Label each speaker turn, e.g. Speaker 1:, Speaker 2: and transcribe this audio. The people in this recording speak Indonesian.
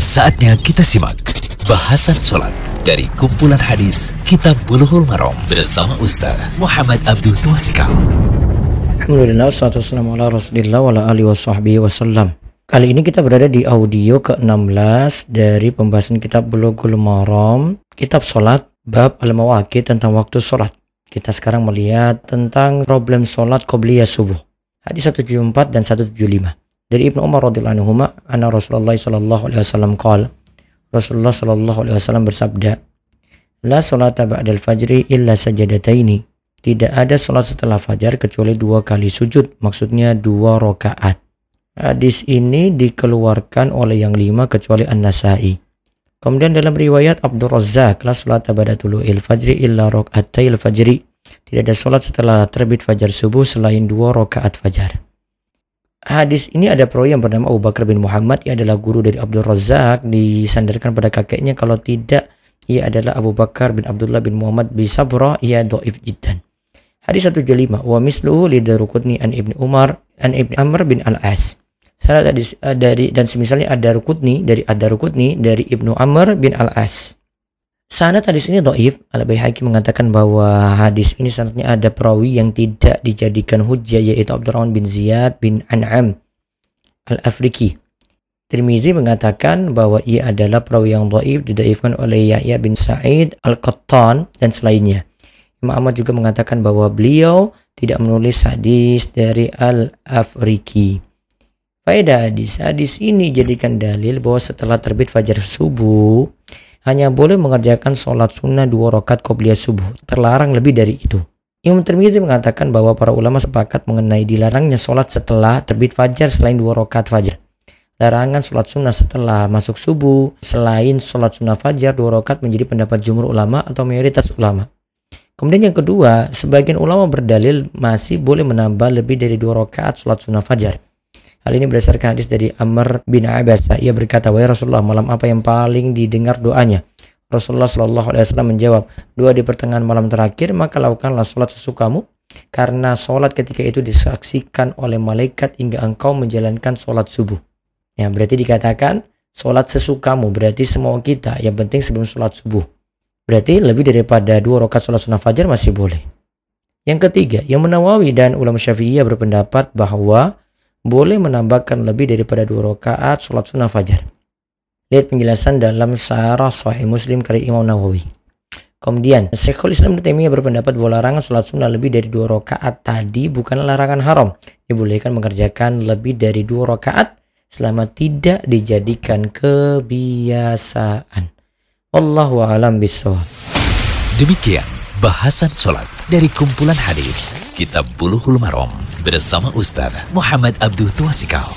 Speaker 1: Saatnya kita simak bahasan sholat dari kumpulan hadis Kitab Bulughul Maram bersama Ustaz Muhammad Abdul Twasikal.
Speaker 2: Alhamdulillah, salatu wassalamu ala rasulillah wa ala alihi wa sahbihi wasallam. Kali ini kita berada di audio ke-16 dari pembahasan kitab Bulughul Maram, kitab sholat, bab al-mawaqit tentang waktu sholat. Kita sekarang melihat tentang problem sholat qobliyah subuh. Hadis 174 dan 175. Dari Ibnu Umar radhiyallahu anhu, anna Rasulullah sallallahu alaihi wasallam qala Rasulullah sallallahu alaihi wasallam bersabda, "La salata ba'dal fajri illa sajadataini." Tidak ada salat setelah fajar kecuali dua kali sujud, maksudnya dua rakaat. Hadis ini dikeluarkan oleh yang lima kecuali An-Nasai. Kemudian dalam riwayat Abdul Razzaq, la salata ba'da tulu'il fajri illa raka'atai fajri. Tidak ada salat setelah terbit fajar subuh selain dua rakaat fajar. Hadis ini ada perawi yang bernama Abu Bakar bin Muhammad. Ia adalah guru dari Abdul Razak. Disandarkan pada kakeknya. Kalau tidak, ia adalah Abu Bakar bin Abdullah bin Muhammad bin Sabrah. Ia do'if jiddan. Hadis 175. Wa misluhu lidarukutni an ibni Umar an ibni Amr bin Al-As. Sanad dari dan semisalnya ada rukutni dari ada rukutni dari ibnu Amr bin Al-As. Sanad hadis ini doif. Al-Baihaqi mengatakan bahwa hadis ini sanadnya ada perawi yang tidak dijadikan hujjah yaitu Abdurrahman bin Ziyad bin An'am Al-Afriki. Tirmizi mengatakan bahwa ia adalah perawi yang doif didaifkan oleh Yahya bin Sa'id Al-Qattan dan selainnya. Imam Ahmad juga mengatakan bahwa beliau tidak menulis hadis dari Al-Afriki. Faedah hadis, hadis ini jadikan dalil bahwa setelah terbit fajar subuh, hanya boleh mengerjakan sholat sunnah dua rakaat qobliyah subuh. Terlarang lebih dari itu. Imam Tirmidzi mengatakan bahwa para ulama sepakat mengenai dilarangnya sholat setelah terbit fajar selain dua rakaat fajar. Larangan sholat sunnah setelah masuk subuh selain sholat sunnah fajar dua rakaat menjadi pendapat jumhur ulama atau mayoritas ulama. Kemudian yang kedua, sebagian ulama berdalil masih boleh menambah lebih dari dua rakaat sholat sunnah fajar. Hal ini berdasarkan hadis dari Amr bin Abbas. Ia berkata, "Wahai Rasulullah, malam apa yang paling didengar doanya?" Rasulullah Shallallahu Alaihi Wasallam menjawab, "Dua di pertengahan malam terakhir, maka lakukanlah sholat sesukamu, karena sholat ketika itu disaksikan oleh malaikat hingga engkau menjalankan sholat subuh." Ya, berarti dikatakan sholat sesukamu, berarti semua kita. Yang penting sebelum sholat subuh. Berarti lebih daripada dua rakaat sholat sunnah fajar masih boleh. Yang ketiga, yang menawawi dan ulama syafi'iyah berpendapat bahwa boleh menambahkan lebih daripada dua rakaat sholat sunnah fajar. Lihat penjelasan dalam Sarah Sahih Muslim kali Imam Nawawi. Kemudian, Syekhul Islam Taimiyah berpendapat bahwa larangan sholat sunnah lebih dari dua rakaat tadi bukanlah larangan haram. Dibolehkan mengerjakan lebih dari dua rakaat selama tidak dijadikan kebiasaan. Wallahu a'lam bishawab.
Speaker 1: Demikian bahasan sholat dari kumpulan hadis Kitab Bulughul Maram bersama Ustaz Muhammad Abdul Tuasikal.